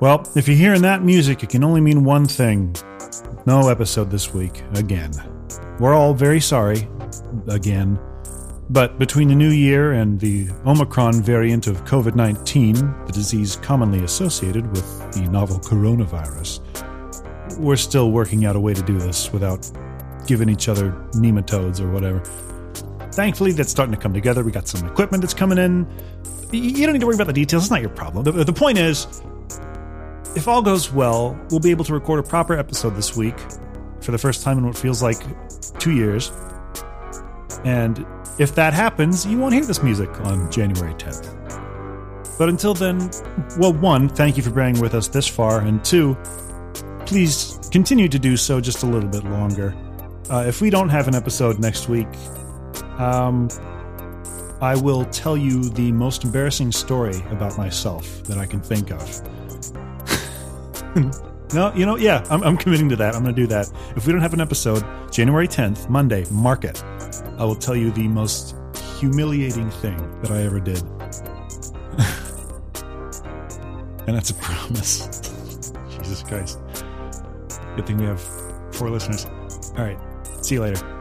Well, if you're hearing that music, it can only mean one thing no episode this week, again. We're all very sorry, again. But between the new year and the Omicron variant of COVID 19, the disease commonly associated with the novel coronavirus, we're still working out a way to do this without giving each other nematodes or whatever. Thankfully, that's starting to come together. We got some equipment that's coming in. You don't need to worry about the details, it's not your problem. The, the point is, if all goes well, we'll be able to record a proper episode this week for the first time in what feels like two years. And if that happens, you won't hear this music on January 10th. But until then, well, one, thank you for bearing with us this far, and two, please continue to do so just a little bit longer. Uh, if we don't have an episode next week, um, I will tell you the most embarrassing story about myself that I can think of. no, you know, yeah, I'm, I'm committing to that. I'm going to do that. If we don't have an episode, January 10th, Monday, mark it. I will tell you the most humiliating thing that I ever did. and that's a promise. Jesus Christ. Good thing we have four listeners. All right. See you later.